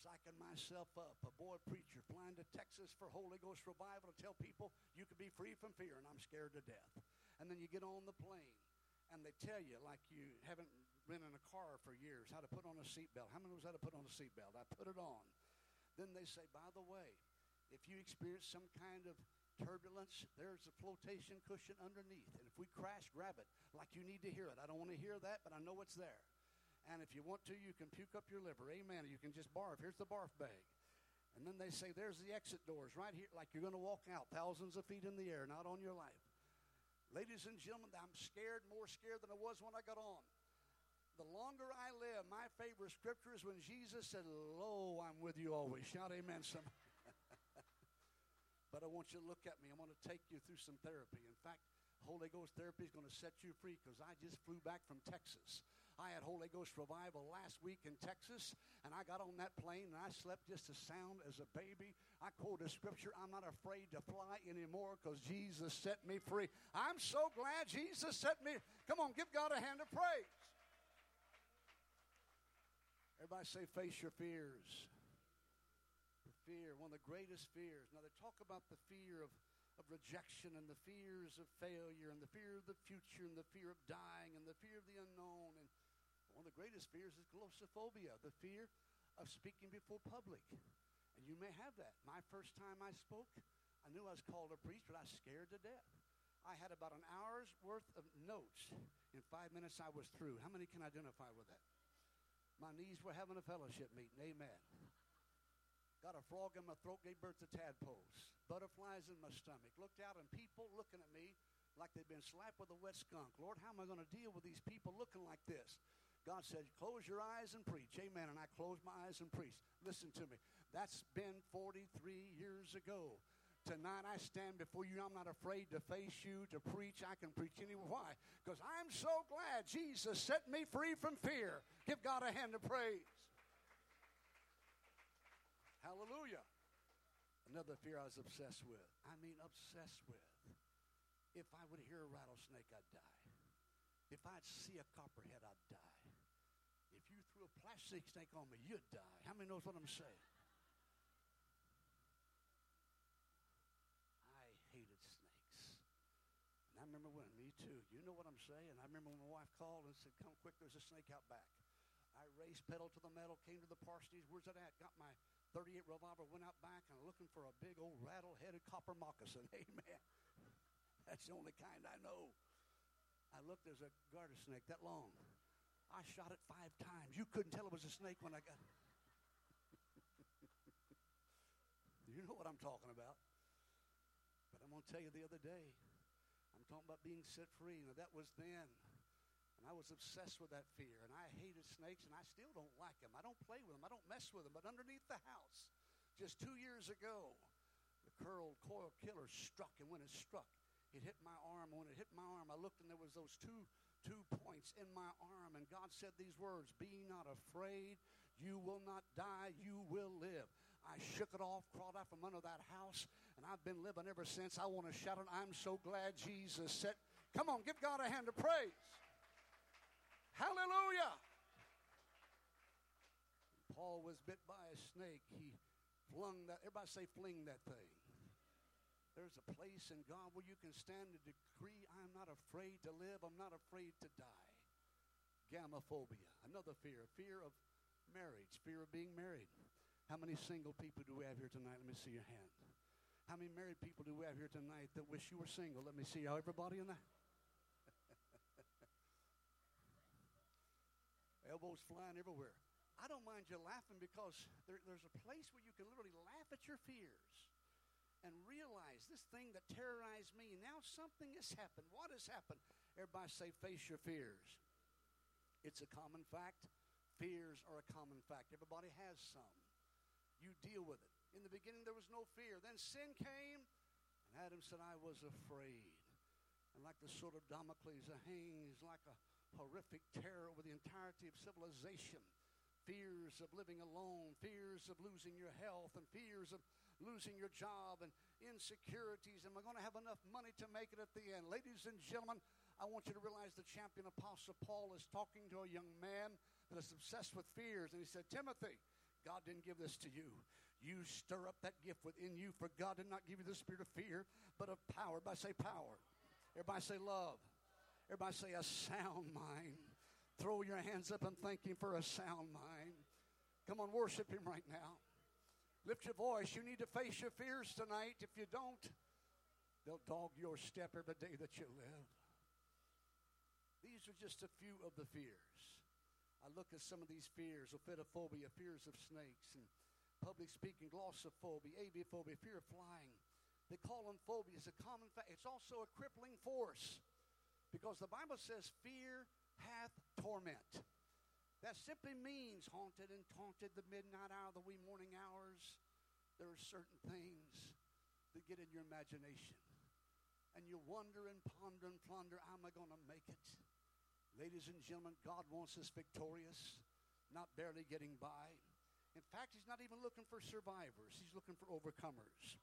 psyching myself up, a boy preacher flying to Texas for Holy Ghost revival to tell people you can be free from fear, and I'm scared to death. And then you get on the plane, and they tell you, like you haven't been in a car for years, how to put on a seatbelt. How many knows how to put on a seatbelt? I put it on. Then they say, by the way, if you experience some kind of turbulence, there's a flotation cushion underneath. And if we crash, grab it like you need to hear it. I don't want to hear that, but I know it's there. And if you want to, you can puke up your liver. Amen. You can just barf. Here's the barf bag. And then they say, there's the exit doors right here, like you're going to walk out thousands of feet in the air, not on your life. Ladies and gentlemen, I'm scared, more scared than I was when I got on. The longer I live, my favorite scripture is when Jesus said, Lo, I'm with you always. Shout amen, somebody. but I want you to look at me. I want to take you through some therapy. In fact, Holy Ghost therapy is going to set you free because I just flew back from Texas. I had Holy Ghost revival last week in Texas, and I got on that plane and I slept just as sound as a baby. I quoted a scripture, I'm not afraid to fly anymore because Jesus set me free. I'm so glad Jesus set me. Come on, give God a hand of praise. Everybody say, face your fears. Fear, one of the greatest fears. Now, they talk about the fear of of rejection and the fears of failure and the fear of the future and the fear of dying and the fear of the unknown. And one of the greatest fears is glossophobia, the fear of speaking before public. And you may have that. My first time I spoke, I knew I was called a priest, but I was scared to death. I had about an hour's worth of notes. In five minutes, I was through. How many can identify with that? My knees were having a fellowship meeting. Amen. Got a frog in my throat, gave birth to tadpoles. Butterflies in my stomach. Looked out and people looking at me like they'd been slapped with a wet skunk. Lord, how am I going to deal with these people looking like this? God said, close your eyes and preach. Amen. And I closed my eyes and preached. Listen to me. That's been 43 years ago. Tonight I stand before you. I'm not afraid to face you, to preach. I can preach anywhere. Why? Because I'm so glad Jesus set me free from fear. Give God a hand of praise. Hallelujah. Another fear I was obsessed with. I mean, obsessed with. If I would hear a rattlesnake, I'd die. If I'd see a copperhead, I'd die. Threw a plastic snake on me, you'd die. How many knows what I'm saying? I hated snakes. And I remember when, me too. You know what I'm saying? I remember when my wife called and said, Come quick, there's a snake out back. I raced pedal to the metal, came to the parsonage. Where's it at? Got my 38 revolver, went out back and looking for a big old rattle headed copper moccasin. Amen. That's the only kind I know. I looked, there's a garter snake that long. I shot it five times. You couldn't tell it was a snake when I got You know what I'm talking about. But I'm going to tell you the other day, I'm talking about being set free. Now, that was then. And I was obsessed with that fear. And I hated snakes, and I still don't like them. I don't play with them. I don't mess with them. But underneath the house, just two years ago, the curled coil killer struck. And when it struck, it hit my arm. When it hit my arm, I looked, and there was those two two points in my arm. And God said these words Be not afraid. You will not die. You will live. I shook it off, crawled out from under that house, and I've been living ever since. I want to shout it. I'm so glad Jesus said, Come on, give God a hand of praise. Hallelujah. Paul was bit by a snake. He flung that, everybody say, fling that thing. There's a place in God where you can stand and decree, I'm not afraid to live, I'm not afraid to die. Gamophobia, another fear, fear of marriage, fear of being married. How many single people do we have here tonight? Let me see your hand. How many married people do we have here tonight that wish you were single? Let me see how everybody in that. elbows flying everywhere. I don't mind you laughing because there, there's a place where you can literally laugh at your fears and realize this thing that terrorized me, now something has happened. What has happened? Everybody say, face your fears. It's a common fact. Fears are a common fact. Everybody has some. You deal with it. In the beginning, there was no fear. Then sin came, and Adam said, I was afraid. And like the sword of Damocles, a hangs like a horrific terror over the entirety of civilization. Fears of living alone, fears of losing your health, and fears of losing your job, and insecurities. Am I going to have enough money to make it at the end? Ladies and gentlemen, I want you to realize the champion apostle Paul is talking to a young man that is obsessed with fears. And he said, Timothy, God didn't give this to you. You stir up that gift within you, for God did not give you the spirit of fear, but of power. Everybody say power. Everybody say love. Everybody say a sound mind. Throw your hands up and thank Him for a sound mind. Come on, worship Him right now. Lift your voice. You need to face your fears tonight. If you don't, they'll dog your step every day that you live. These are just a few of the fears. I look at some of these fears, ophidiophobia, fears of snakes, and public speaking, glossophobia, aviophobia, fear of flying. They call them phobias. A common fact. It's also a crippling force because the Bible says fear hath torment. That simply means haunted and taunted the midnight hour, the wee morning hours. There are certain things that get in your imagination. And you wonder and ponder and plunder, am I going to make it? Ladies and gentlemen, God wants us victorious, not barely getting by. In fact, He's not even looking for survivors, He's looking for overcomers.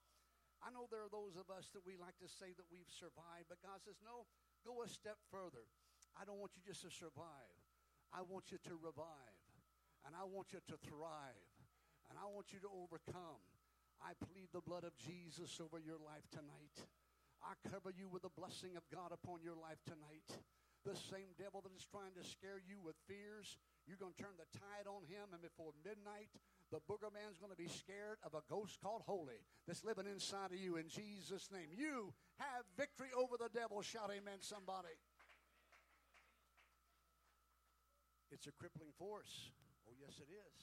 I know there are those of us that we like to say that we've survived, but God says, no, go a step further. I don't want you just to survive, I want you to revive, and I want you to thrive, and I want you to overcome. I plead the blood of Jesus over your life tonight. I cover you with the blessing of God upon your life tonight. The same devil that is trying to scare you with fears, you're going to turn the tide on him, and before midnight, the booger man's going to be scared of a ghost called Holy that's living inside of you in Jesus' name. You have victory over the devil. Shout amen, somebody. It's a crippling force. Oh, yes, it is.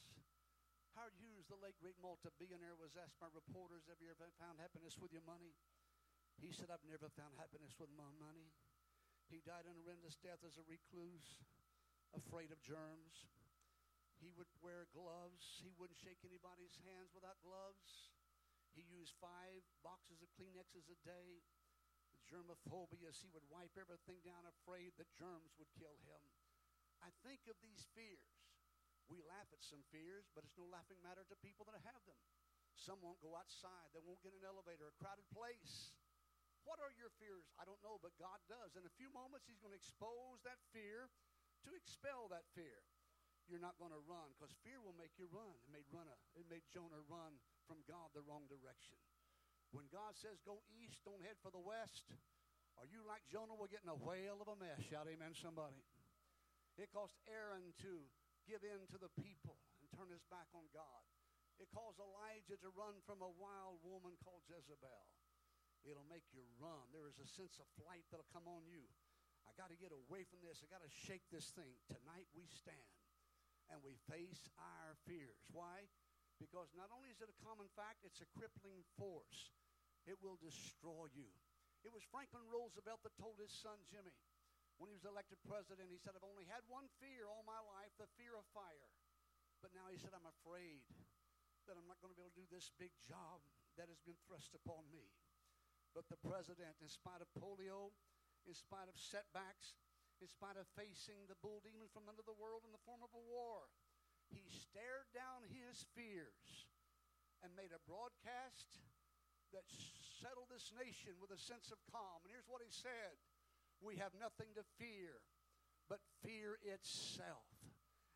Howard Hughes, the late great multi-billionaire, was asked by reporters, Have you ever found happiness with your money? He said, I've never found happiness with my money. He died an horrendous death as a recluse, afraid of germs. He would wear gloves. He wouldn't shake anybody's hands without gloves. He used five boxes of Kleenexes a day. The he would wipe everything down, afraid that germs would kill him. I think of these fears. We laugh at some fears, but it's no laughing matter to people that have them. Some won't go outside. They won't get an elevator, a crowded place. What are your fears? I don't know, but God does. In a few moments, He's going to expose that fear to expel that fear. You're not going to run because fear will make you run. It made, run a, it made Jonah run from God the wrong direction. When God says go east, don't head for the west, are you like Jonah? We're getting a whale of a mess. Shout amen, somebody. It cost Aaron to give in to the people and turn his back on God. It caused Elijah to run from a wild woman called Jezebel. It'll make you run. There is a sense of flight that'll come on you. I got to get away from this. I got to shake this thing. Tonight we stand and we face our fears. Why? Because not only is it a common fact, it's a crippling force. It will destroy you. It was Franklin Roosevelt that told his son Jimmy when he was elected president, he said, I've only had one fear all my life, the fear of fire. But now he said, I'm afraid that I'm not going to be able to do this big job that has been thrust upon me. But the president, in spite of polio, in spite of setbacks, in spite of facing the bull demon from under the world in the form of a war, he stared down his fears and made a broadcast that settled this nation with a sense of calm. And here's what he said We have nothing to fear but fear itself.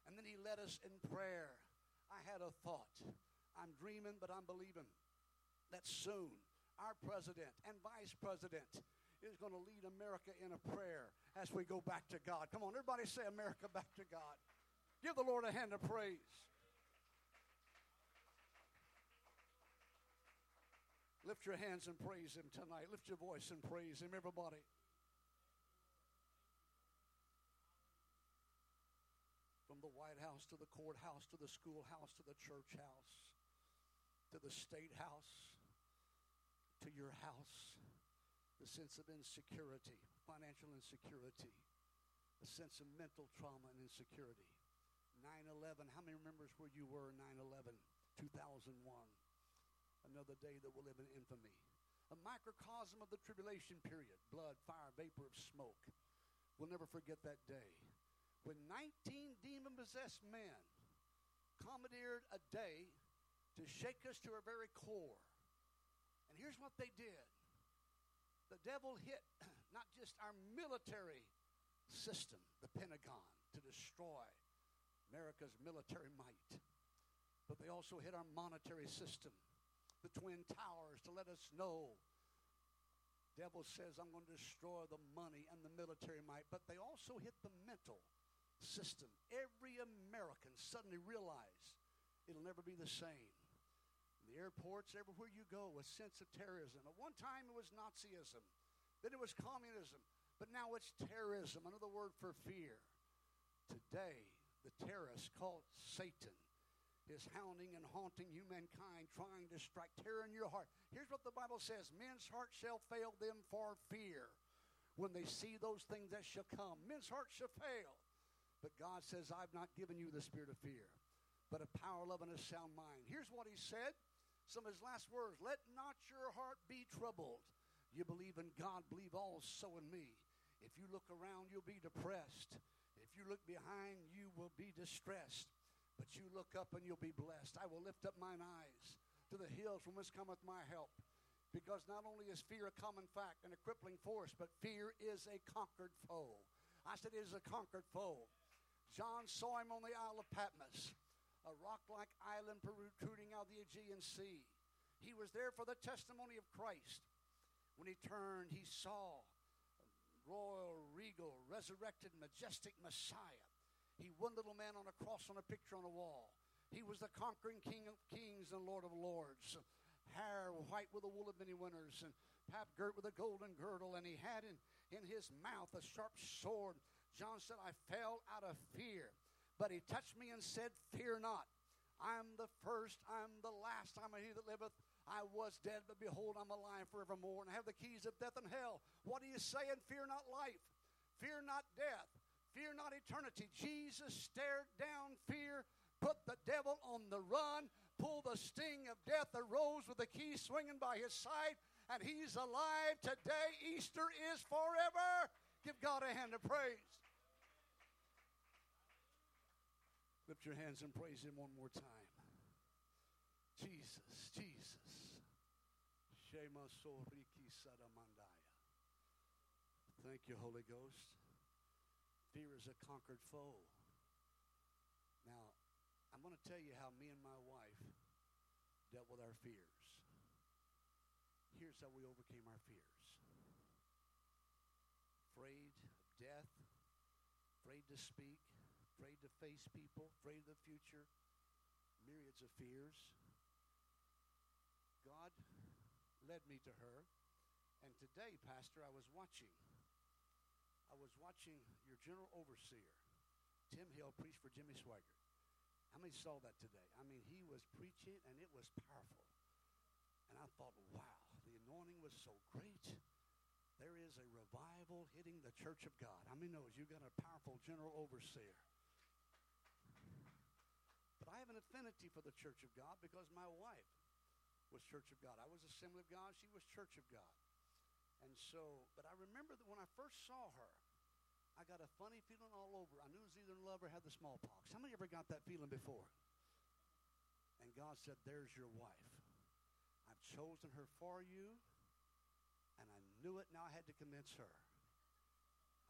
And then he led us in prayer. I had a thought. I'm dreaming, but I'm believing that soon our president and vice president is going to lead America in a prayer as we go back to God. Come on, everybody say America back to God. Give the Lord a hand of praise. Lift your hands and praise Him tonight. Lift your voice and praise Him, everybody. From the White House to the courthouse to the schoolhouse to the church house to the state house to your house the sense of insecurity, financial insecurity, a sense of mental trauma and insecurity. 9 11, how many remembers where you were 9 11, 2001? Another day that will live in infamy. A microcosm of the tribulation period blood, fire, vapor of smoke. We'll never forget that day when 19 demon possessed men commandeered a day to shake us to our very core And here's what they did the devil hit not just our military system, the Pentagon, to destroy America's military might, but they also hit our monetary system, the Twin Towers, to let us know. Devil says, I'm going to destroy the money and the military might, but they also hit the mental system. Every American suddenly realized it'll never be the same. The airports, everywhere you go, a sense of terrorism. At one time, it was Nazism, then it was communism, but now it's terrorism, another word for fear. Today, the terrorist called Satan is hounding and haunting humankind, trying to strike terror in your heart. Here's what the Bible says Men's hearts shall fail them for fear when they see those things that shall come. Men's hearts shall fail. But God says, I've not given you the spirit of fear, but a power, love, and a sound mind. Here's what he said some of his last words Let not your heart be troubled. You believe in God, believe also in me. If you look around, you'll be depressed. If you look behind, you will be distressed. But you look up and you'll be blessed. I will lift up mine eyes to the hills from whence cometh my help. Because not only is fear a common fact and a crippling force, but fear is a conquered foe. I said it is a conquered foe. John saw him on the Isle of Patmos, a rock like island protruding out of the Aegean Sea. He was there for the testimony of Christ. When he turned, he saw a royal, regal, resurrected, majestic Messiah. He one little man on a cross on a picture on a wall. He was the conquering King of kings and Lord of lords. Hair white with the wool of many winters, and pap girt with a golden girdle, and he had in, in his mouth a sharp sword. John said, I fell out of fear. But he touched me and said, Fear not. I'm the first, I'm the last, I'm he that liveth. I was dead, but behold, I'm alive forevermore, and I have the keys of death and hell. What are you saying? Fear not life, fear not death, fear not eternity. Jesus stared down fear, put the devil on the run, pulled the sting of death, arose with the key swinging by his side, and he's alive today. Easter is forever. Give God a hand of praise. Lift your hands and praise Him one more time. Jesus, Jesus. Thank you, Holy Ghost. Fear is a conquered foe. Now, I'm going to tell you how me and my wife dealt with our fears. Here's how we overcame our fears afraid of death, afraid to speak, afraid to face people, afraid of the future, myriads of fears. God led me to her. And today, Pastor, I was watching. I was watching your general overseer, Tim Hill, preach for Jimmy Swaggart. How many saw that today? I mean, he was preaching and it was powerful. And I thought, wow, the anointing was so great. There is a revival hitting the church of God. How many knows You've got a powerful general overseer? Have an affinity for the church of God because my wife was Church of God. I was Assembly of God. She was Church of God. And so, but I remember that when I first saw her, I got a funny feeling all over. I knew it was either in love or had the smallpox. How many ever got that feeling before? And God said, There's your wife. I've chosen her for you, and I knew it. Now I had to convince her.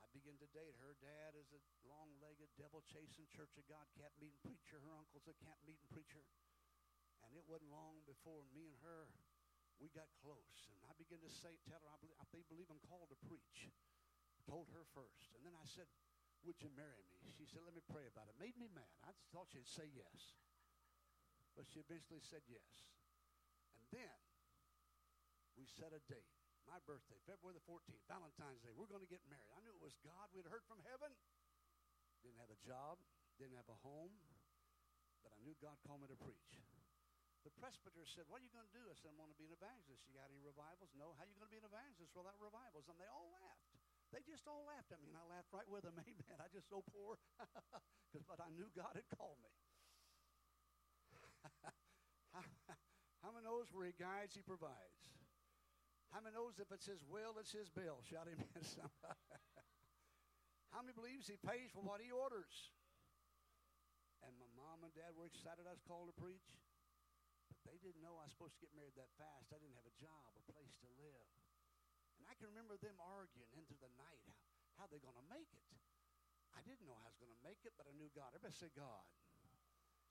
I began to date her. Dad is a long legged, devil chasing Church of God camp meeting preacher. Her uncle's a camp meeting preacher. And it wasn't long before me and her, we got close. And I began to say, tell her, I believe, I believe I'm called to preach. Told her first. And then I said, would you marry me? She said, let me pray about it. Made me mad. I thought she'd say yes. But she eventually said yes. And then we set a date. My birthday, February the 14th, Valentine's Day. We're going to get married. I knew it was God. We'd heard from heaven. Didn't have a job, didn't have a home, but I knew God called me to preach. The presbyter said, What are you going to do? I said, I'm going to be an evangelist. You got any revivals? No. How are you going to be an evangelist without revivals? And they all laughed. They just all laughed at me, and I laughed right with them. Amen. I just so poor. but I knew God had called me. How many knows where he guides, he provides? How many knows if it's his will, it's his bill? Shout amen, How many believes he pays for what he orders? And my mom and dad were excited I was called to preach. But they didn't know I was supposed to get married that fast. I didn't have a job, a place to live. And I can remember them arguing into the night how, how they going to make it. I didn't know how I was going to make it, but I knew God. Everybody say God.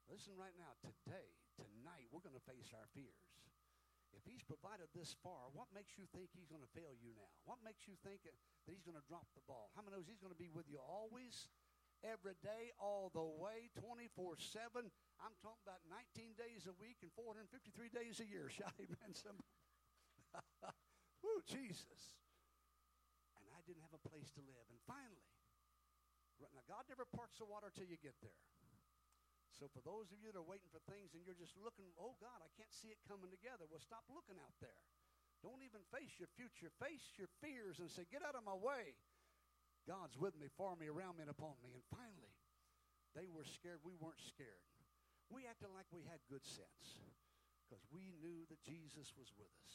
Listen right now, today, tonight, we're going to face our fears. If he's provided this far, what makes you think he's going to fail you now? What makes you think that he's going to drop the ball? How many knows he's going to be with you always, every day, all the way, 24 7? I'm talking about 19 days a week and 453 days a year. Shout amen, somebody. Woo, Jesus. And I didn't have a place to live. And finally, now God never parts the water till you get there. So for those of you that are waiting for things and you're just looking, oh God, I can't see it coming together, well, stop looking out there. Don't even face your future. Face your fears and say, get out of my way. God's with me, for me, around me, and upon me. And finally, they were scared. We weren't scared. We acted like we had good sense because we knew that Jesus was with us.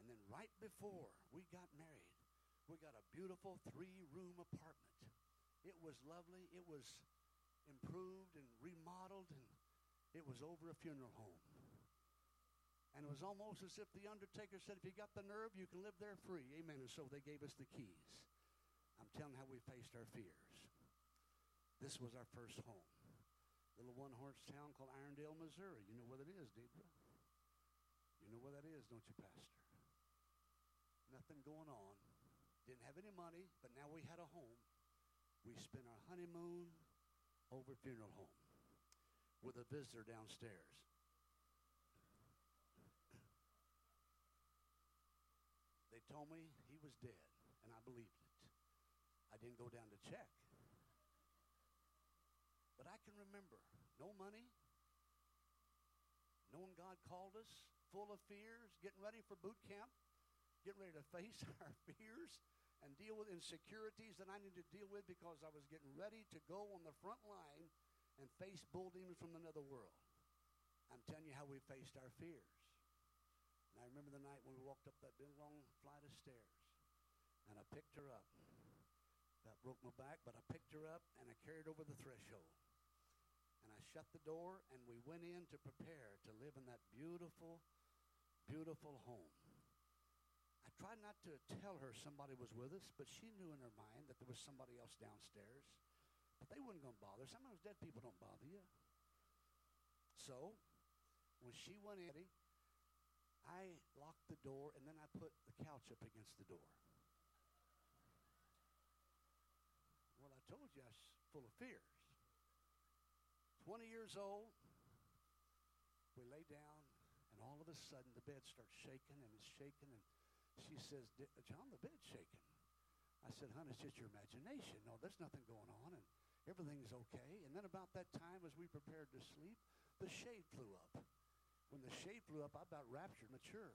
And then right before we got married, we got a beautiful three room apartment. It was lovely. It was improved and remodeled, and it was over a funeral home. And it was almost as if the undertaker said, if you got the nerve, you can live there free. Amen. And so they gave us the keys. I'm telling how we faced our fears. This was our first home. Little one horse town called Irondale, Missouri. You know where that is, Deidre? You know where that is, don't you, Pastor? Nothing going on. Didn't have any money, but now we had a home. We spent our honeymoon over funeral home with a visitor downstairs. They told me he was dead, and I believed it. I didn't go down to check. But I can remember no money, knowing God called us, full of fears, getting ready for boot camp, getting ready to face our fears and deal with insecurities that I needed to deal with because I was getting ready to go on the front line and face bull demons from another world. I'm telling you how we faced our fears. And I remember the night when we walked up that big long flight of stairs, and I picked her up. That broke my back, but I picked her up and I carried over the threshold. And I shut the door, and we went in to prepare to live in that beautiful, beautiful home tried not to tell her somebody was with us, but she knew in her mind that there was somebody else downstairs. But they weren't going to bother. Sometimes dead people don't bother you. So, when she went in, I locked the door and then I put the couch up against the door. Well, I told you I was full of fears. 20 years old, we lay down, and all of a sudden the bed starts shaking and it's shaking and she says, John, the bed's shaking. I said, hon, it's just your imagination. No, there's nothing going on, and everything's okay. And then about that time, as we prepared to sleep, the shade flew up. When the shade flew up, I about raptured mature.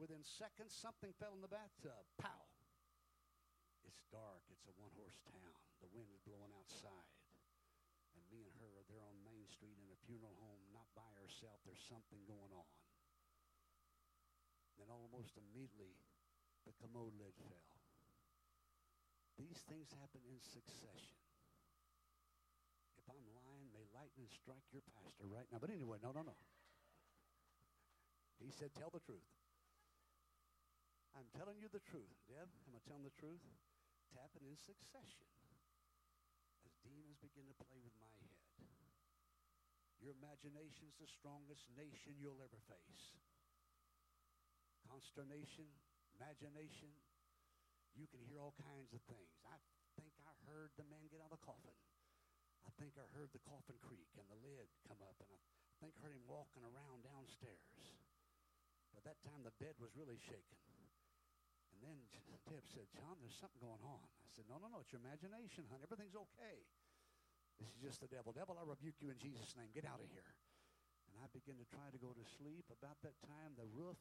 Within seconds, something fell in the bathtub. Pow! It's dark. It's a one horse town. The wind is blowing outside. And me and her are there on Main Street in a funeral home, not by herself. There's something going on. Then almost immediately, the commode lid fell. These things happen in succession. If I'm lying, may lightning strike your pastor right now. But anyway, no, no, no. He said, tell the truth. I'm telling you the truth. Deb, am I telling the truth? It's in succession as demons begin to play with my head. Your imagination is the strongest nation you'll ever face consternation, imagination. You can hear all kinds of things. I think I heard the man get out of the coffin. I think I heard the coffin creak and the lid come up, and I think I heard him walking around downstairs. But that time the bed was really shaking. And then Deb said, John, there's something going on. I said, no, no, no, it's your imagination, hon. Everything's okay. This is just the devil. Devil, I rebuke you in Jesus' name. Get out of here. And I began to try to go to sleep. About that time, the roof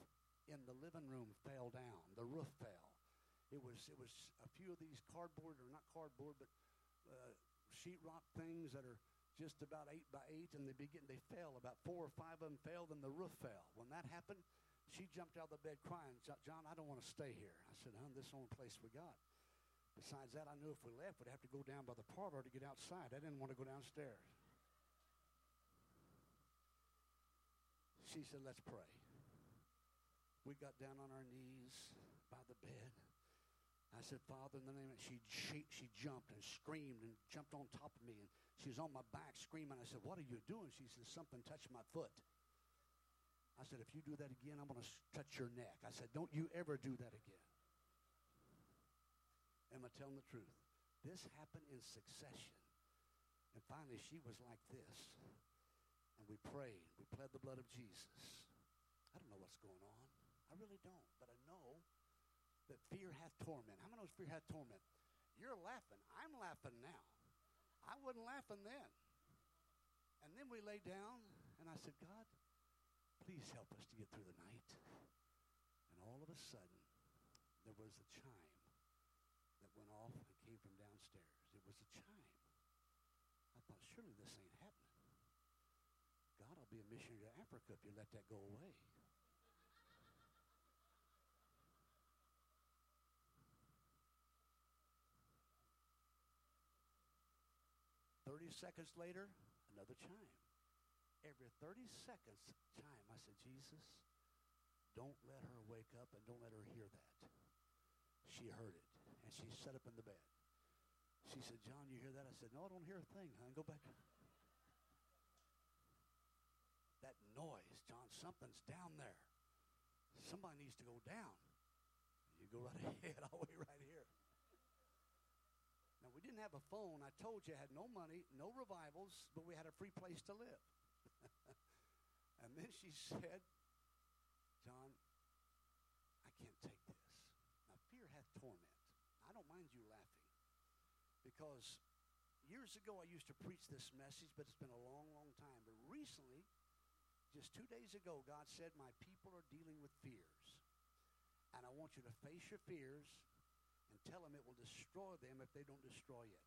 in the living room fell down. The roof fell. It was it was a few of these cardboard or not cardboard, but uh, sheetrock things that are just about eight by eight, and they begin they fell. About four or five of them fell, then the roof fell. When that happened, she jumped out of the bed crying, "John, I don't want to stay here." I said, "Hon, this is the only place we got." Besides that, I knew if we left, we'd have to go down by the parlor to get outside. I didn't want to go downstairs. She said, "Let's pray." We got down on our knees by the bed. I said, Father, in the name of she, she she jumped and screamed and jumped on top of me and she was on my back screaming. I said, What are you doing? She said, Something touched my foot. I said, If you do that again, I'm going to touch your neck. I said, Don't you ever do that again. Am I telling the truth? This happened in succession. And finally, she was like this. And we prayed. We pled the blood of Jesus. I don't know what's going on. I really don't. But I know that fear hath torment. How many knows fear hath torment? You're laughing. I'm laughing now. I wasn't laughing then. And then we lay down, and I said, God, please help us to get through the night. And all of a sudden, there was a chime that went off and came from downstairs. It was a chime. I thought, surely this ain't happening. God, I'll be a missionary to Africa if you let that go away. 30 seconds later, another chime. Every 30 seconds chime, I said, Jesus, don't let her wake up and don't let her hear that. She heard it, and she sat up in the bed. She said, John, you hear that? I said, no, I don't hear a thing, hon. Go back. That noise, John, something's down there. Somebody needs to go down. You go right ahead, I'll wait right here didn't have a phone. I told you I had no money, no revivals, but we had a free place to live. and then she said, John, I can't take this. Now, fear hath torment. I don't mind you laughing because years ago I used to preach this message, but it's been a long, long time. But recently, just two days ago, God said, My people are dealing with fears. And I want you to face your fears and tell them it will destroy them if they don't destroy it.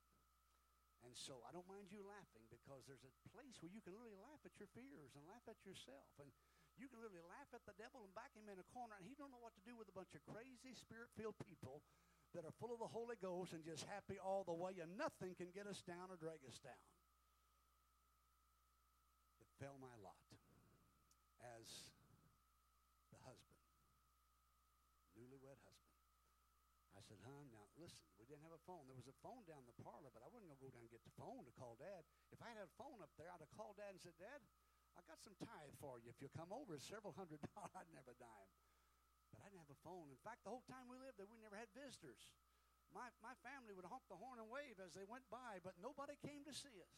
And so I don't mind you laughing because there's a place where you can literally laugh at your fears and laugh at yourself. And you can literally laugh at the devil and back him in a corner, and he don't know what to do with a bunch of crazy, spirit-filled people that are full of the Holy Ghost and just happy all the way, and nothing can get us down or drag us down. It fell my lot as the husband, newlywed husband said, hon, now listen, we didn't have a phone. There was a phone down the parlor, but I wasn't going to go down and get the phone to call Dad. If I had a phone up there, I'd have called Dad and said, Dad, I got some tithe for you. If you come over, it's several hundred dollars. I'd never dime. But I didn't have a phone. In fact, the whole time we lived there, we never had visitors. My, my family would honk the horn and wave as they went by, but nobody came to see us.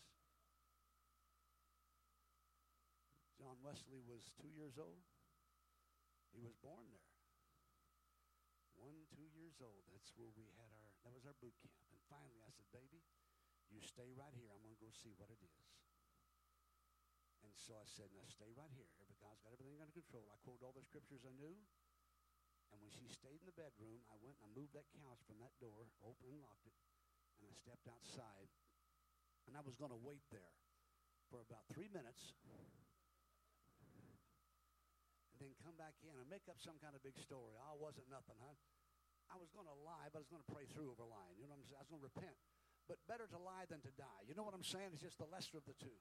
John Wesley was two years old. He was born there one, two years old. That's where we had our, that was our boot camp. And finally I said, baby, you stay right here. I'm going to go see what it is. And so I said, now stay right here. God's got everything under control. I quoted all the scriptures I knew. And when she stayed in the bedroom, I went and I moved that couch from that door, opened and locked it, and I stepped outside. And I was going to wait there for about three minutes then come back in and make up some kind of big story. It wasn't nothing, huh? I was going to lie, but I was going to pray through over lying. You know what I'm saying? I was going to repent. But better to lie than to die. You know what I'm saying? It's just the lesser of the two.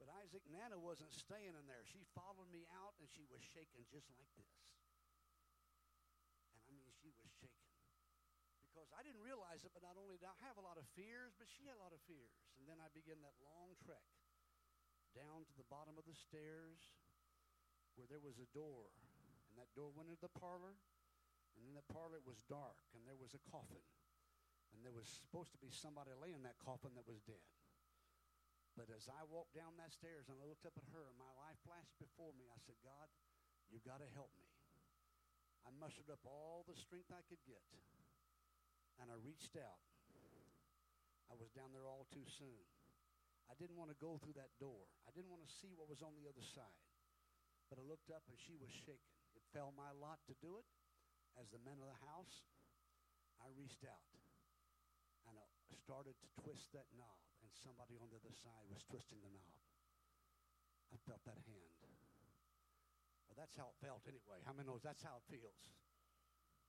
But Isaac Nana wasn't staying in there. She followed me out and she was shaking just like this. And I mean, she was shaking. Because I didn't realize it, but not only did I have a lot of fears, but she had a lot of fears. And then I began that long trek down to the bottom of the stairs where there was a door. And that door went into the parlor. And in the parlor it was dark. And there was a coffin. And there was supposed to be somebody laying in that coffin that was dead. But as I walked down that stairs and I looked up at her and my life flashed before me, I said, God, you've got to help me. I mustered up all the strength I could get. And I reached out. I was down there all too soon. I didn't want to go through that door. I didn't want to see what was on the other side. But I looked up and she was shaking. It fell my lot to do it. As the men of the house, I reached out and I started to twist that knob, and somebody on the other side was twisting the knob. I felt that hand. Well, that's how it felt anyway. How many knows that's how it feels?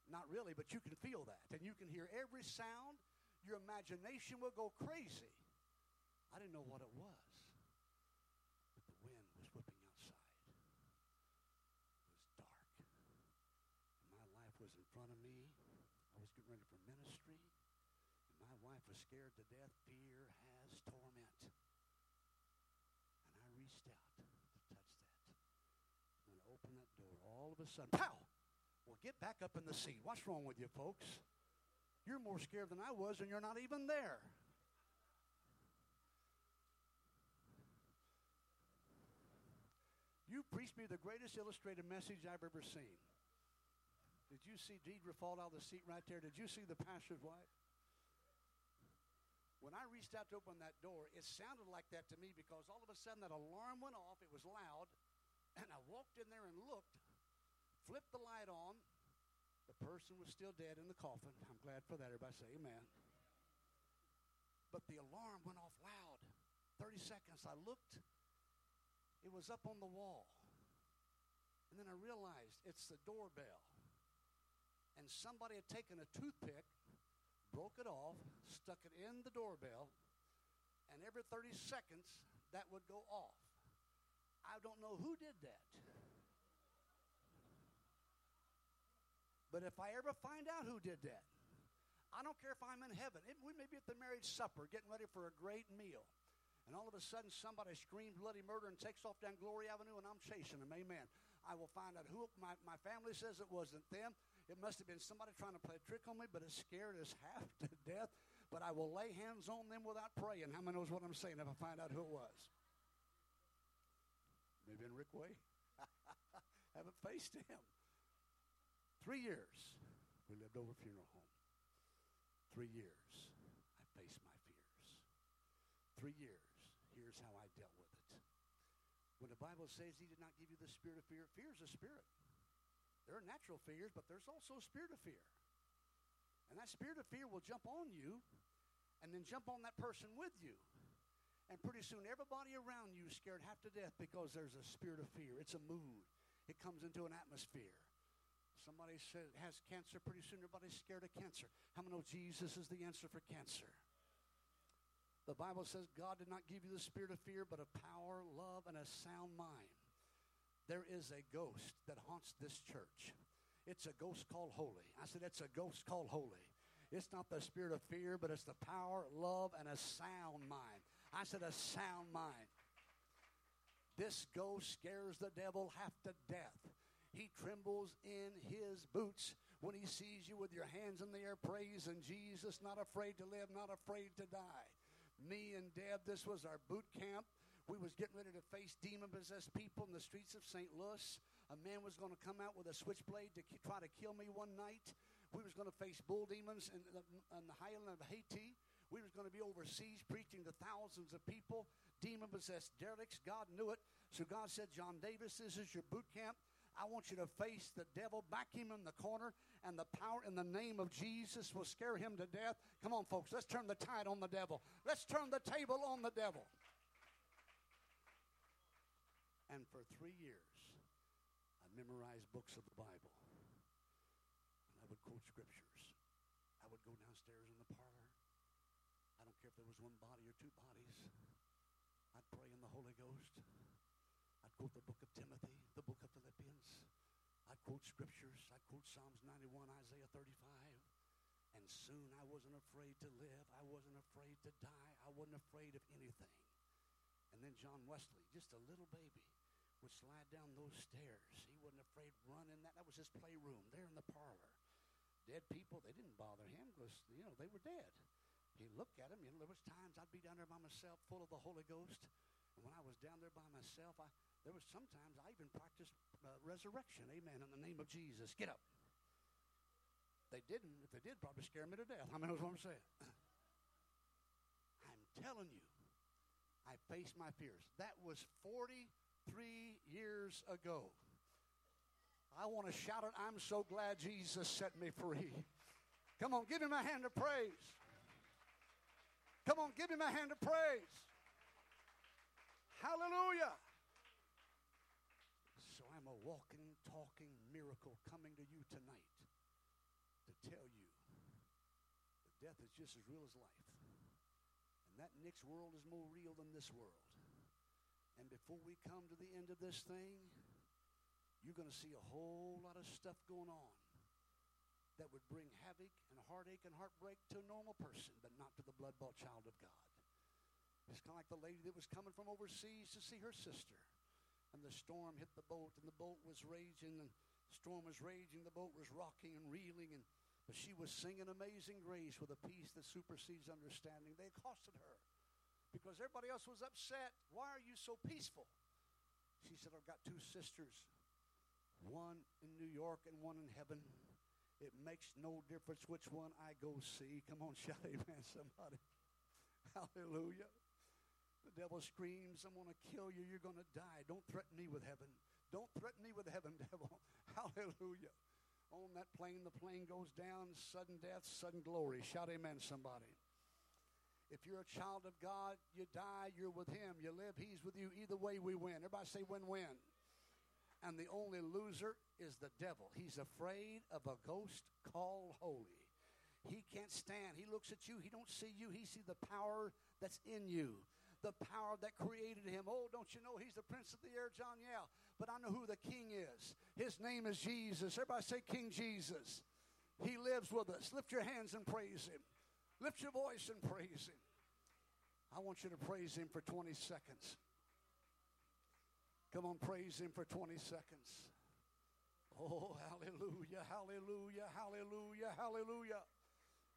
Not really, but you can feel that. And you can hear every sound. Your imagination will go crazy. I didn't know what it was, but the wind was whipping outside. It was dark. And my life was in front of me. I was getting ready for ministry. And my wife was scared to death. Fear has torment. And I reached out to touch that. And I opened that door. All of a sudden, pow! Well, get back up in the seat. What's wrong with you folks? You're more scared than I was, and you're not even there. You preached me the greatest illustrated message I've ever seen. Did you see Deidre fall out of the seat right there? Did you see the pastor's wife? When I reached out to open that door, it sounded like that to me because all of a sudden that alarm went off. It was loud. And I walked in there and looked, flipped the light on. The person was still dead in the coffin. I'm glad for that. Everybody say amen. But the alarm went off loud. 30 seconds. I looked. It was up on the wall. And then I realized it's the doorbell. And somebody had taken a toothpick, broke it off, stuck it in the doorbell, and every 30 seconds that would go off. I don't know who did that. But if I ever find out who did that, I don't care if I'm in heaven. It, we may be at the marriage supper getting ready for a great meal. And all of a sudden, somebody screams bloody murder and takes off down Glory Avenue, and I'm chasing them. Amen. I will find out who my, my family says it wasn't them. It must have been somebody trying to play a trick on me, but it scared us half to death. But I will lay hands on them without praying. How many knows what I'm saying if I find out who it was? Maybe in Rick Way. Haven't faced him. Three years we lived over funeral home. Three years I faced my fears. Three years here's how I dealt with it. When the Bible says he did not give you the spirit of fear, fear is a spirit. There are natural fears, but there's also a spirit of fear. And that spirit of fear will jump on you and then jump on that person with you. And pretty soon, everybody around you is scared half to death because there's a spirit of fear. It's a mood, it comes into an atmosphere. Somebody says, has cancer, pretty soon everybody's scared of cancer. How many know Jesus is the answer for cancer? The Bible says God did not give you the spirit of fear, but of power, love, and a sound mind. There is a ghost that haunts this church. It's a ghost called holy. I said, it's a ghost called holy. It's not the spirit of fear, but it's the power, love, and a sound mind. I said, a sound mind. This ghost scares the devil half to death. He trembles in his boots when he sees you with your hands in the air praising Jesus, not afraid to live, not afraid to die me and Deb, this was our boot camp. We was getting ready to face demon-possessed people in the streets of St. Louis. A man was going to come out with a switchblade to try to kill me one night. We was going to face bull demons in the, in the highland of Haiti. We was going to be overseas preaching to thousands of people, demon-possessed derelicts. God knew it. So God said, John Davis, this is your boot camp. I want you to face the devil, back him in the corner, and the power in the name of Jesus will scare him to death. Come on, folks, let's turn the tide on the devil. Let's turn the table on the devil. And for three years, I memorized books of the Bible. And I would quote scriptures. I would go downstairs in the parlor. I don't care if there was one body or two bodies. I'd pray in the Holy Ghost. Quote the book of Timothy, the book of Philippians. I'd quote scriptures. I'd quote Psalms 91, Isaiah 35. And soon I wasn't afraid to live. I wasn't afraid to die. I wasn't afraid of anything. And then John Wesley, just a little baby, would slide down those stairs. He wasn't afraid running that. That was his playroom there in the parlor. Dead people, they didn't bother him because, you know, they were dead. He looked at them. You know, there was times I'd be down there by myself, full of the Holy Ghost. And when I was down there by myself, I, there was sometimes I even practiced uh, resurrection. Amen. In the name of Jesus. Get up. They didn't. If they did, probably scare me to death. How many knows what I'm saying? I'm telling you, I faced my fears. That was 43 years ago. I want to shout it. I'm so glad Jesus set me free. Come on, give him a hand of praise. Come on, give him a hand of praise. Hallelujah. So I'm a walking, talking miracle coming to you tonight to tell you that death is just as real as life. And that next world is more real than this world. And before we come to the end of this thing, you're going to see a whole lot of stuff going on. that would bring havoc and heartache and heartbreak to a normal person, but not to the blood bought child of God. It's kind of like the lady that was coming from overseas to see her sister. And the storm hit the boat, and the boat was raging, and the storm was raging, the boat was rocking and reeling, and but she was singing Amazing Grace with a peace that supersedes understanding. They accosted her because everybody else was upset. Why are you so peaceful? She said, I've got two sisters, one in New York and one in heaven. It makes no difference which one I go see. Come on, shout amen, somebody. Hallelujah. The devil screams, I'm going to kill you. You're going to die. Don't threaten me with heaven. Don't threaten me with heaven, devil. Hallelujah on that plane, the plane goes down, sudden death, sudden glory. Shout amen, somebody. If you're a child of God, you die, you're with Him. You live, He's with you. Either way, we win. Everybody say win win. And the only loser is the devil. He's afraid of a ghost called holy. He can't stand. He looks at you. He don't see you. He sees the power that's in you the power that created him. Oh, don't you know he's the prince of the air, John? Yeah. But I know who the king is. His name is Jesus. Everybody say King Jesus. He lives with us. Lift your hands and praise him. Lift your voice and praise him. I want you to praise him for 20 seconds. Come on, praise him for 20 seconds. Oh, hallelujah, hallelujah, hallelujah, hallelujah.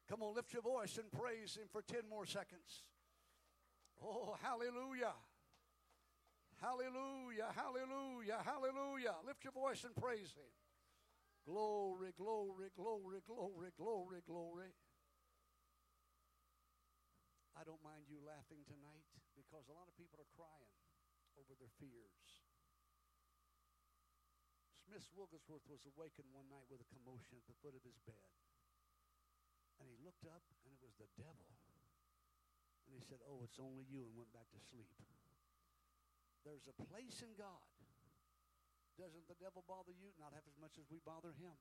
Come on, lift your voice and praise him for 10 more seconds. Oh, hallelujah. Hallelujah, hallelujah, hallelujah. Lift your voice and praise Him. Glory, glory, glory, glory, glory, glory. I don't mind you laughing tonight because a lot of people are crying over their fears. Smith Wigglesworth was awakened one night with a commotion at the foot of his bed. And he looked up, and it was the devil and he said, Oh, it's only you, and went back to sleep. There's a place in God. Doesn't the devil bother you? Not half as much as we bother him.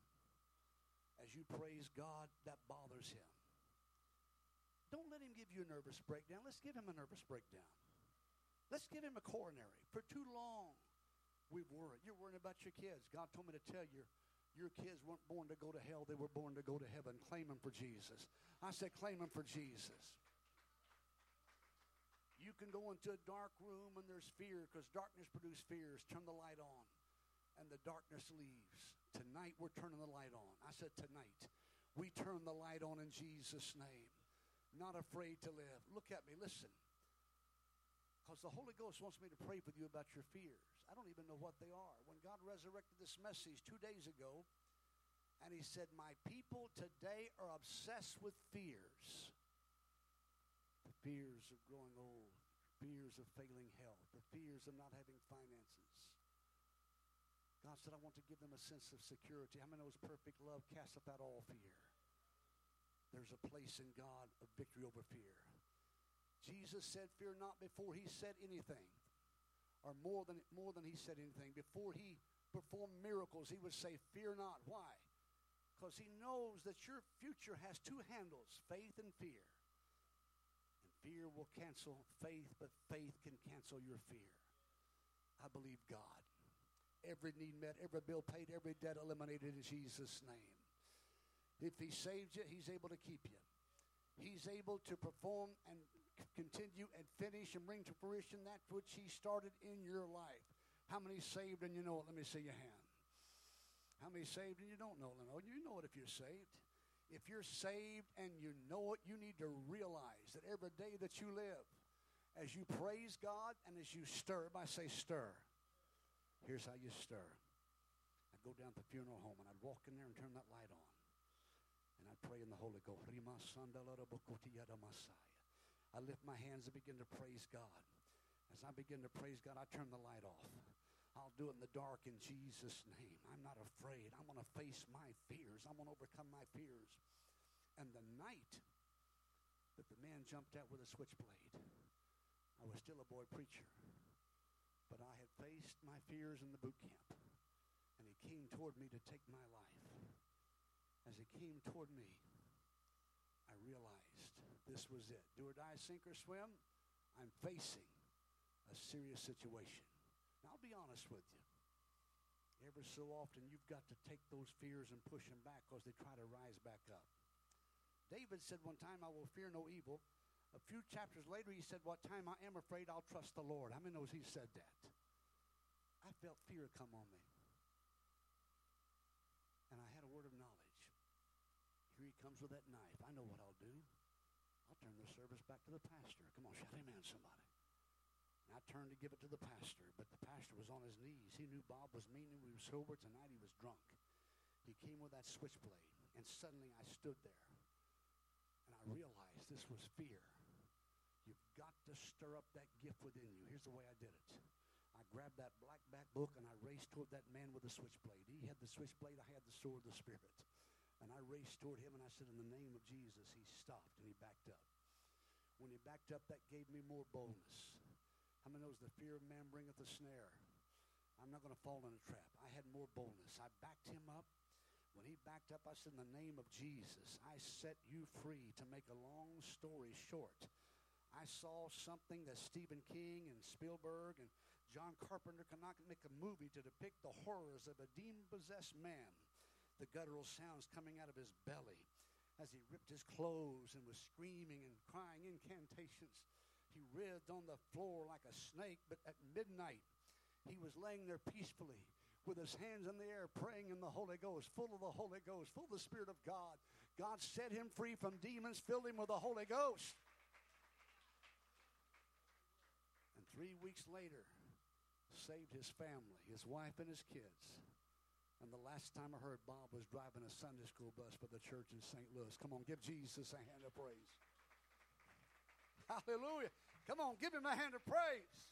As you praise God, that bothers him. Don't let him give you a nervous breakdown. Let's give him a nervous breakdown. Let's give him a coronary. For too long, we've worried. You're worrying about your kids. God told me to tell you, your kids weren't born to go to hell. They were born to go to heaven. Claim them for Jesus. I said, claim them for Jesus. You can go into a dark room and there's fear because darkness produces fears. Turn the light on and the darkness leaves. Tonight we're turning the light on. I said tonight. We turn the light on in Jesus' name. Not afraid to live. Look at me, listen. Because the Holy Ghost wants me to pray with you about your fears. I don't even know what they are. When God resurrected this message two days ago, and He said, My people today are obsessed with fears the fears of growing old, fears of failing health, the fears of not having finances. God said, I want to give them a sense of security. How many knows perfect love casteth out all fear? There's a place in God of victory over fear. Jesus said, Fear not before he said anything, or more than, more than he said anything. Before he performed miracles, he would say, Fear not. Why? Because he knows that your future has two handles faith and fear. Fear will cancel faith, but faith can cancel your fear. I believe God. Every need met, every bill paid, every debt eliminated in Jesus' name. If He saved you, He's able to keep you. He's able to perform and continue and finish and bring to fruition that which He started in your life. How many saved and you know it? Let me see your hand. How many saved and you don't know it? You know it if you're saved. If you're saved and you know it, you need to realize that every day that you live, as you praise God and as you stir, I say stir. Here's how you stir. I'd go down to the funeral home and I'd walk in there and turn that light on. And I'd pray in the Holy Ghost. I lift my hands and begin to praise God. As I begin to praise God, I turn the light off. I'll do it in the dark in Jesus' name. I'm not afraid. I'm going to face my fears. I'm going to overcome my fears. And the night that the man jumped out with a switchblade, I was still a boy preacher. But I had faced my fears in the boot camp. And he came toward me to take my life. As he came toward me, I realized this was it. Do or die, sink or swim, I'm facing a serious situation. I'll be honest with you. every so often you've got to take those fears and push them back because they try to rise back up. David said one time, I will fear no evil. A few chapters later, he said, What time I am afraid, I'll trust the Lord. How many knows he said that? I felt fear come on me. And I had a word of knowledge. Here he comes with that knife. I know what I'll do. I'll turn the service back to the pastor. Come on, shout amen, somebody. And I turned to give it to the pastor, but the pastor was on his knees. He knew Bob was meaning he was sober. Tonight he was drunk. He came with that switchblade, and suddenly I stood there. And I realized this was fear. You've got to stir up that gift within you. Here's the way I did it. I grabbed that black back book and I raced toward that man with the switchblade. He had the switchblade, I had the sword of the Spirit. And I raced toward him and I said, In the name of Jesus, he stopped and he backed up. When he backed up, that gave me more boldness. How many knows the fear of man bringeth a snare? I'm not going to fall in a trap. I had more boldness. I backed him up. When he backed up, I said, In the name of Jesus, I set you free. To make a long story short, I saw something that Stephen King and Spielberg and John Carpenter cannot make a movie to depict the horrors of a demon possessed man. The guttural sounds coming out of his belly as he ripped his clothes and was screaming and crying incantations. He writhed on the floor like a snake, but at midnight he was laying there peacefully with his hands in the air, praying in the Holy Ghost, full of the Holy Ghost, full of the Spirit of God. God set him free from demons, filled him with the Holy Ghost. And Three weeks later, saved his family, his wife, and his kids. And the last time I heard Bob was driving a Sunday school bus for the church in St. Louis. Come on, give Jesus a hand of praise. Hallelujah. Come on, give him a hand of praise.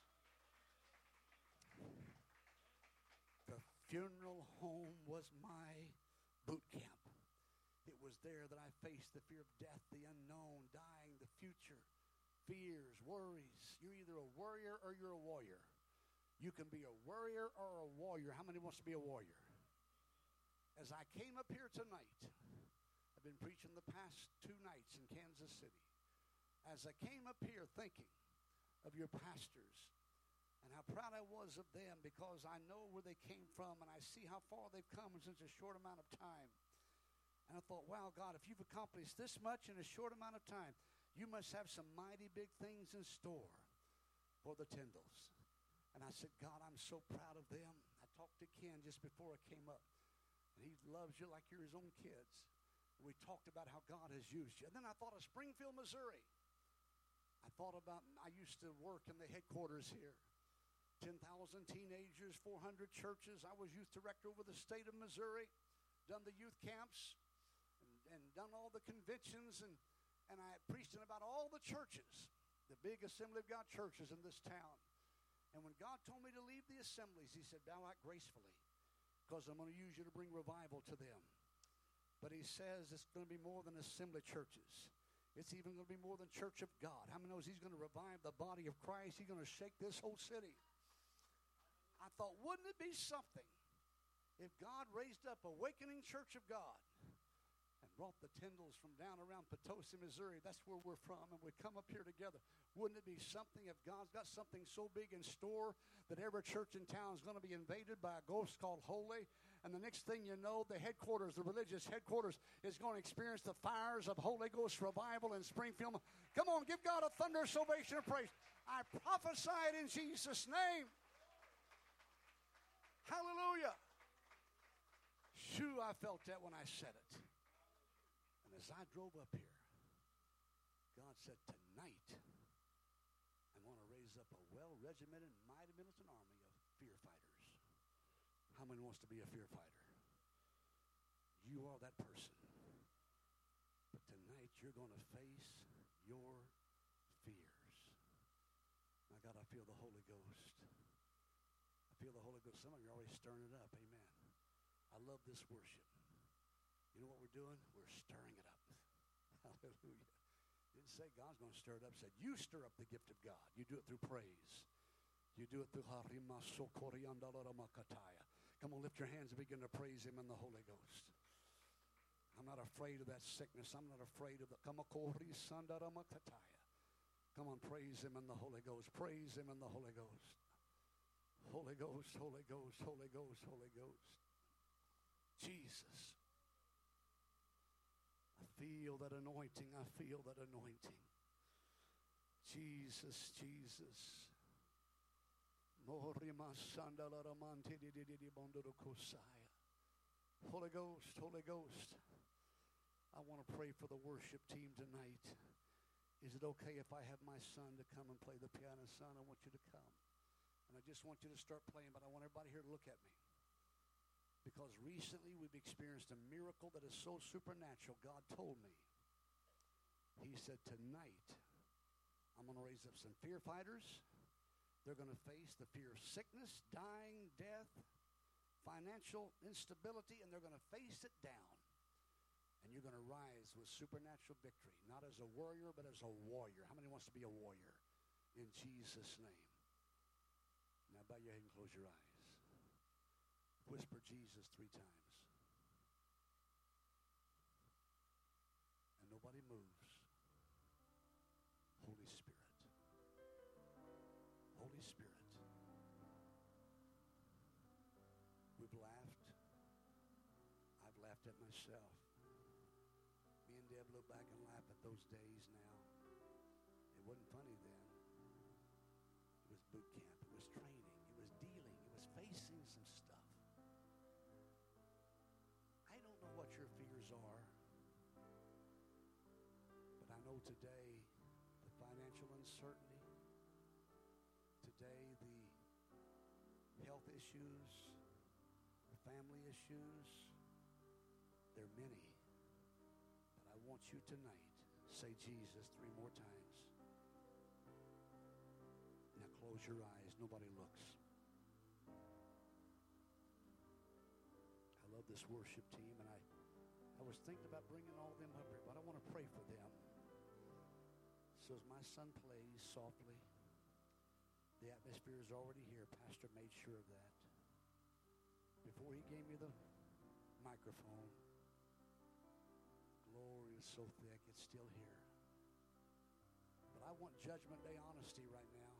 The funeral home was my boot camp. It was there that I faced the fear of death, the unknown, dying, the future fears, worries. You're either a worrier or you're a warrior. You can be a worrier or a warrior. How many wants to be a warrior? As I came up here tonight, I've been preaching the past two nights in Kansas City. As I came up here thinking of your pastors and how proud I was of them because I know where they came from and I see how far they've come in such a short amount of time. And I thought, wow, God, if you've accomplished this much in a short amount of time, you must have some mighty big things in store for the Tyndalls. And I said, God, I'm so proud of them. I talked to Ken just before I came up. And he loves you like you're his own kids. We talked about how God has used you. And then I thought of Springfield, Missouri. I thought about, I used to work in the headquarters here. 10,000 teenagers, 400 churches. I was youth director over the state of Missouri, done the youth camps, and, and done all the conventions and and I preached in about all the churches, the big Assembly of God churches in this town. And when God told me to leave the assemblies, He said, Bow out gracefully, because I'm going to use you to bring revival to them. But He says it's going to be more than assembly churches. It's even going to be more than church of God. How many knows He's going to revive the body of Christ? He's going to shake this whole city. I thought, wouldn't it be something if God raised up Awakening Church of God and brought the Tyndalls from down around Potosi, Missouri. That's where we're from, and we come up here together. Wouldn't it be something if God's got something so big in store that every church in town is going to be invaded by a ghost called Holy? And the next thing you know, the headquarters, the religious headquarters, is going to experience the fires of Holy Ghost revival in Springfield. Come on, give God a thunderous salvation of praise. I prophesy it in Jesus' name. Hallelujah. Shoo, I felt that when I said it And as I drove up here, God said, Tonight, I'm going to raise up a well regimented, mighty militant army. Many wants to be a fear fighter? You are that person. But tonight, you're going to face your fears. My God, I feel the Holy Ghost. I feel the Holy Ghost. Some of you are already stirring it up. Amen. I love this worship. You know what we're doing? We're stirring it up. Hallelujah. Didn't say God's going to stir it up. Said you stir up the gift of God. You do it through praise. You do it through Harima Come on, lift your hands and begin to praise Him in the Holy Ghost. I'm not afraid of that sickness. I'm not afraid of the. Come on, praise Him in the Holy Ghost. Praise Him in the Holy Ghost. Holy Ghost, Holy Ghost, Holy Ghost, Holy Ghost. Jesus. I feel that anointing. I feel that anointing. Jesus, Jesus. Holy Ghost, Holy Ghost. I want to pray for the worship team tonight. Is it okay if I have my son to come and play the piano? Son, I want you to come. And I just want you to start playing, but I want everybody here to look at me. Because recently we've experienced a miracle that is so supernatural. God told me. He said, Tonight, I'm going to raise up some fear fighters. They're going to face the fear of sickness, dying, death, financial instability, and they're going to face it down. And you're going to rise with supernatural victory, not as a warrior, but as a warrior. How many wants to be a warrior? In Jesus' name. Now bow your head and close your eyes. Whisper Jesus three times. Spirit. We've laughed. I've laughed at myself. Me and Deb look back and laugh at those days now. It wasn't funny then. It was boot camp. It was training. It was dealing. It was facing some stuff. I don't know what your fears are. But I know today the financial uncertainty, issues, the family issues, they're many. But I want you tonight, say Jesus three more times. Now close your eyes. Nobody looks. I love this worship team, and I, I was thinking about bringing all them up here, but I want to pray for them. So as my son plays softly, the atmosphere is already here. Pastor made sure of that. Before he gave me the microphone, glory is so thick, it's still here. But I want Judgment Day honesty right now.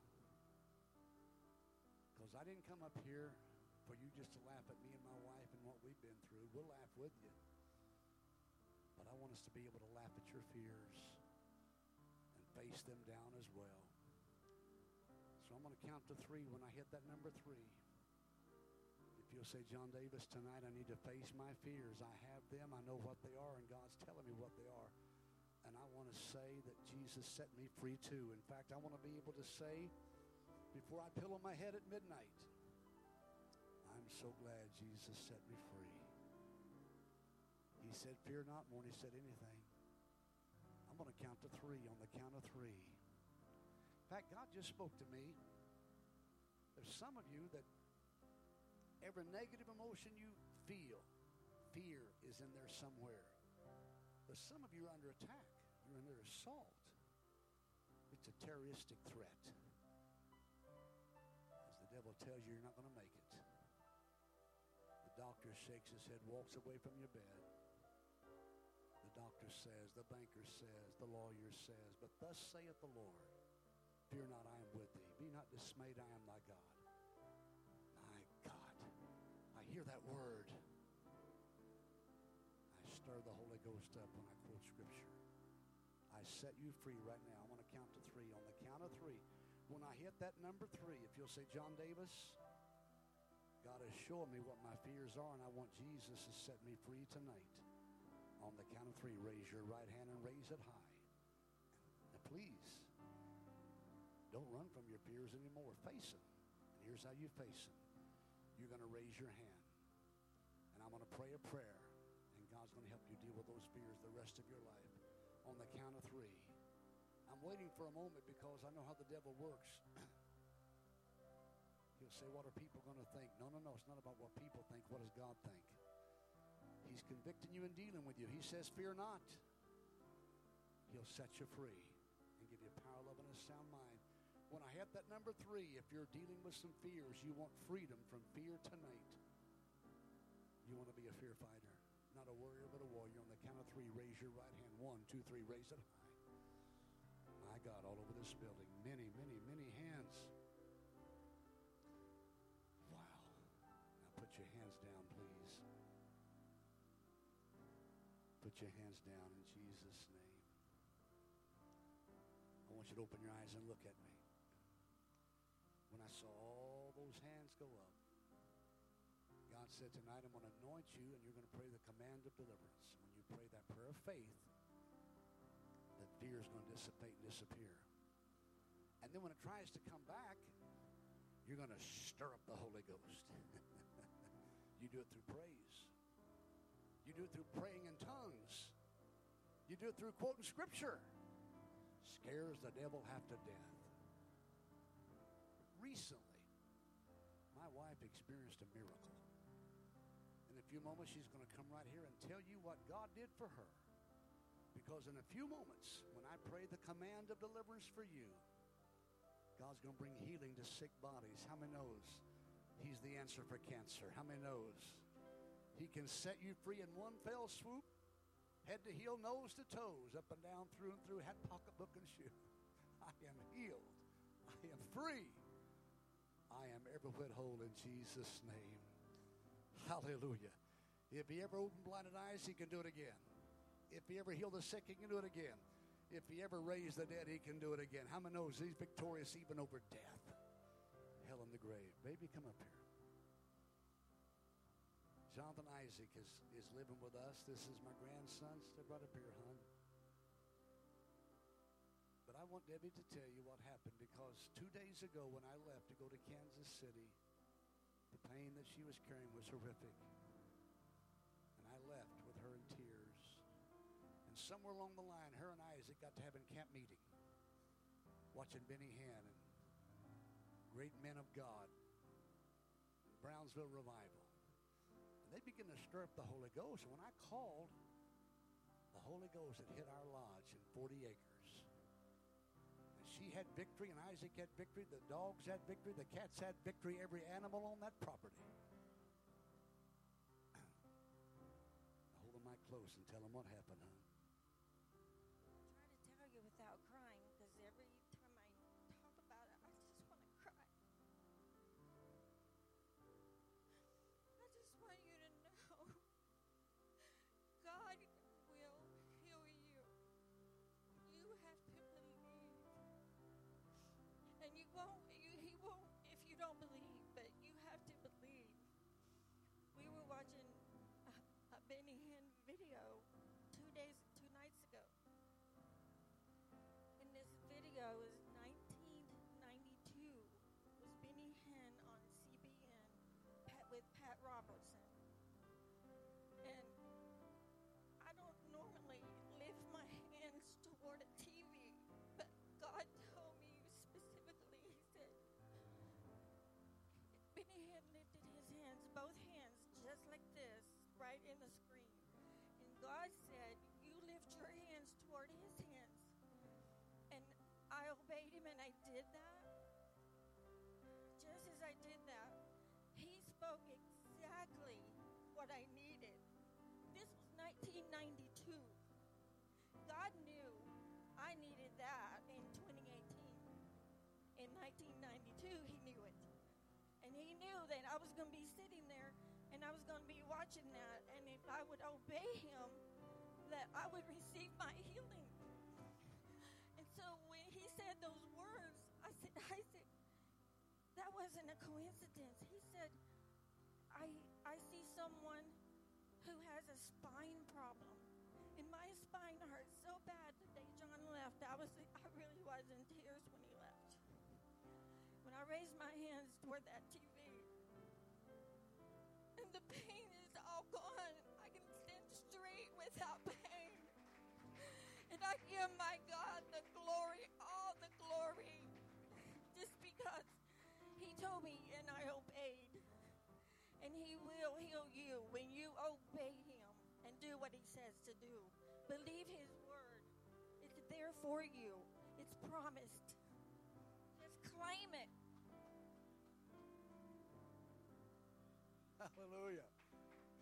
Because I didn't come up here for you just to laugh at me and my wife and what we've been through. We'll laugh with you. But I want us to be able to laugh at your fears and face them down as well. So I'm going to count to three. When I hit that number three, if you'll say, John Davis, tonight I need to face my fears. I have them. I know what they are, and God's telling me what they are. And I want to say that Jesus set me free too. In fact, I want to be able to say before I pillow my head at midnight, I'm so glad Jesus set me free. He said, Fear not more than he said anything. I'm going to count to three on the count of three. Fact, God just spoke to me. There's some of you that every negative emotion you feel, fear is in there somewhere. But some of you are under attack. You're under assault. It's a terroristic threat. As the devil tells you you're not going to make it. The doctor shakes his head, walks away from your bed. The doctor says, the banker says, the lawyer says, but thus saith the Lord, fear not, I am with thee. Be not dismayed, I am thy God. My God, I hear that word. I stir the Holy Ghost up when I quote Scripture. I set you free right now. I want to count to three. On the count of three, when I hit that number three, if you'll say, John Davis, God has shown me what my fears are, and I want Jesus to set me free tonight. On the count of three, raise your right hand and raise it high. And please, don't run from your fears anymore. Face them. And here's how you face them. You're going to raise your hand. And I'm going to pray a prayer. And God's going to help you deal with those fears the rest of your life. On the count of three. I'm waiting for a moment because I know how the devil works. He'll say, What are people going to think? No, no, no. It's not about what people think. What does God think? He's convicting you and dealing with you. He says, Fear not. He'll set you free and give you power, love, and a sound mind. When I hit that number three, if you're dealing with some fears, you want freedom from fear tonight. You want to be a fear fighter, not a warrior, but a warrior. On the count of three, raise your right hand. One, two, three, raise it high. My God, all over this building, many, many, many hands. Wow. Now put your hands down, please. Put your hands down in Jesus' name. I want you to open your eyes and look at me. I saw all those hands go up, God said, Tonight I'm going to anoint you and you're going to pray the command of deliverance. When you pray that prayer of faith, that fear is going to dissipate and disappear. And then when it tries to come back, you're going to stir up the Holy Ghost. you do it through praise. You do it through praying in tongues. You do it through quoting scripture. Scares the devil half to death. Recently, my wife experienced a miracle. In a few moments, she's going to come right here and tell you what God did for her. Because in a few moments, when I pray the command of deliverance for you, God's going to bring healing to sick bodies. How many knows He's the answer for cancer? How many knows He can set you free in one fell swoop, head to heel, nose to toes, up and down, through and through, hat, pocketbook, and shoe. I am healed. I am free. I am every whit whole in Jesus' name. Hallelujah. If He ever opened blinded eyes, He can do it again. If He ever healed the sick, He can do it again. If he ever raised the dead, he can do it again. How many knows he's victorious even over death? Hell in the grave. Baby, come up here. Jonathan Isaac is, is living with us. This is my grandson. Step right up here, hon. I want Debbie to tell you what happened because two days ago when I left to go to Kansas City, the pain that she was carrying was horrific. And I left with her in tears. And somewhere along the line, her and Isaac got to having camp meeting, watching Benny Hinn and great men of God, Brownsville Revival. And they began to stir up the Holy Ghost. And when I called, the Holy Ghost had hit our lodge in 40 acres. She had victory, and Isaac had victory, the dogs had victory, the cats had victory, every animal on that property. Hold the mic close and tell them what happened, huh? What I needed. This was 1992. God knew I needed that in 2018. In 1992, he knew it. And he knew that I was going to be sitting there and I was going to be watching that. And if I would obey him, that I would receive my healing. And so when he said those words, I said, Isaac, that wasn't a coincidence. He said, I, I someone who has a spine problem. And my spine hurt so bad the day John left. I was I really was in tears when he left. When I raised my hands toward that TV, and the pain is all gone. I can stand straight without pain. And I give my God the glory, all the glory, just because He told me and I obeyed. And He will heal you when you obey Him and do what He says to do. Believe His word, it's there for you, it's promised. Just claim it. Hallelujah.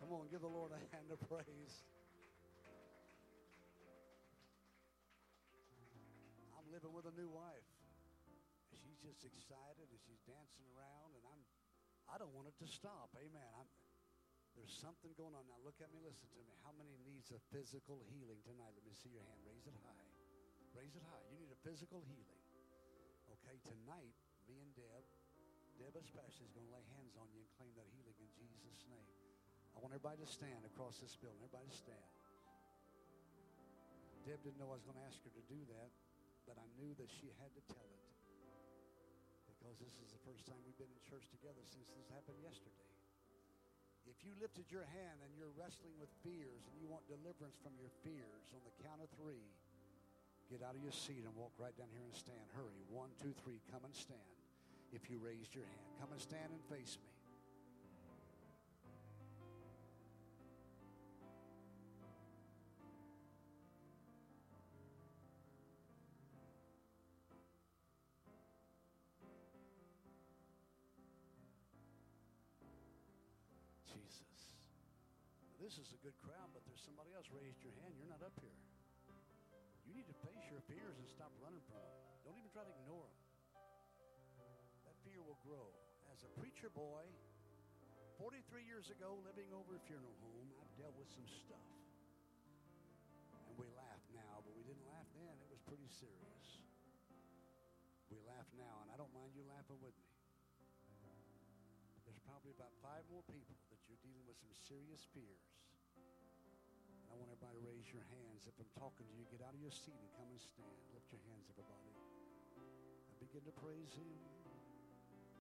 Come on, give the Lord a hand of praise. I'm living with a new wife. She's just excited and she's dancing around, and I'm I don't want it to stop. Amen. I'm, there's something going on. Now look at me, listen to me. How many needs a physical healing tonight? Let me see your hand. Raise it high. Raise it high. You need a physical healing. Okay, tonight, me and Deb, Deb especially is going to lay hands on you and claim that healing in Jesus' name. I want everybody to stand across this building. Everybody stand. Deb didn't know I was going to ask her to do that, but I knew that she had to tell it because this is the first time we've been in church together since this happened yesterday. If you lifted your hand and you're wrestling with fears and you want deliverance from your fears on the count of three, get out of your seat and walk right down here and stand. Hurry. One, two, three. Come and stand. If you raised your hand, come and stand and face me. This is a good crowd, but there's somebody else raised your hand. You're not up here. You need to face your fears and stop running from them. Don't even try to ignore them. That fear will grow. As a preacher boy, 43 years ago, living over a funeral home, I've dealt with some stuff. And we laugh now, but we didn't laugh then. It was pretty serious. We laugh now, and I don't mind you laughing with me. There's probably about five more people you're dealing with some serious fears. And I want everybody to raise your hands. If I'm talking to you, get out of your seat and come and stand. Lift your hands, everybody. And begin to praise Him.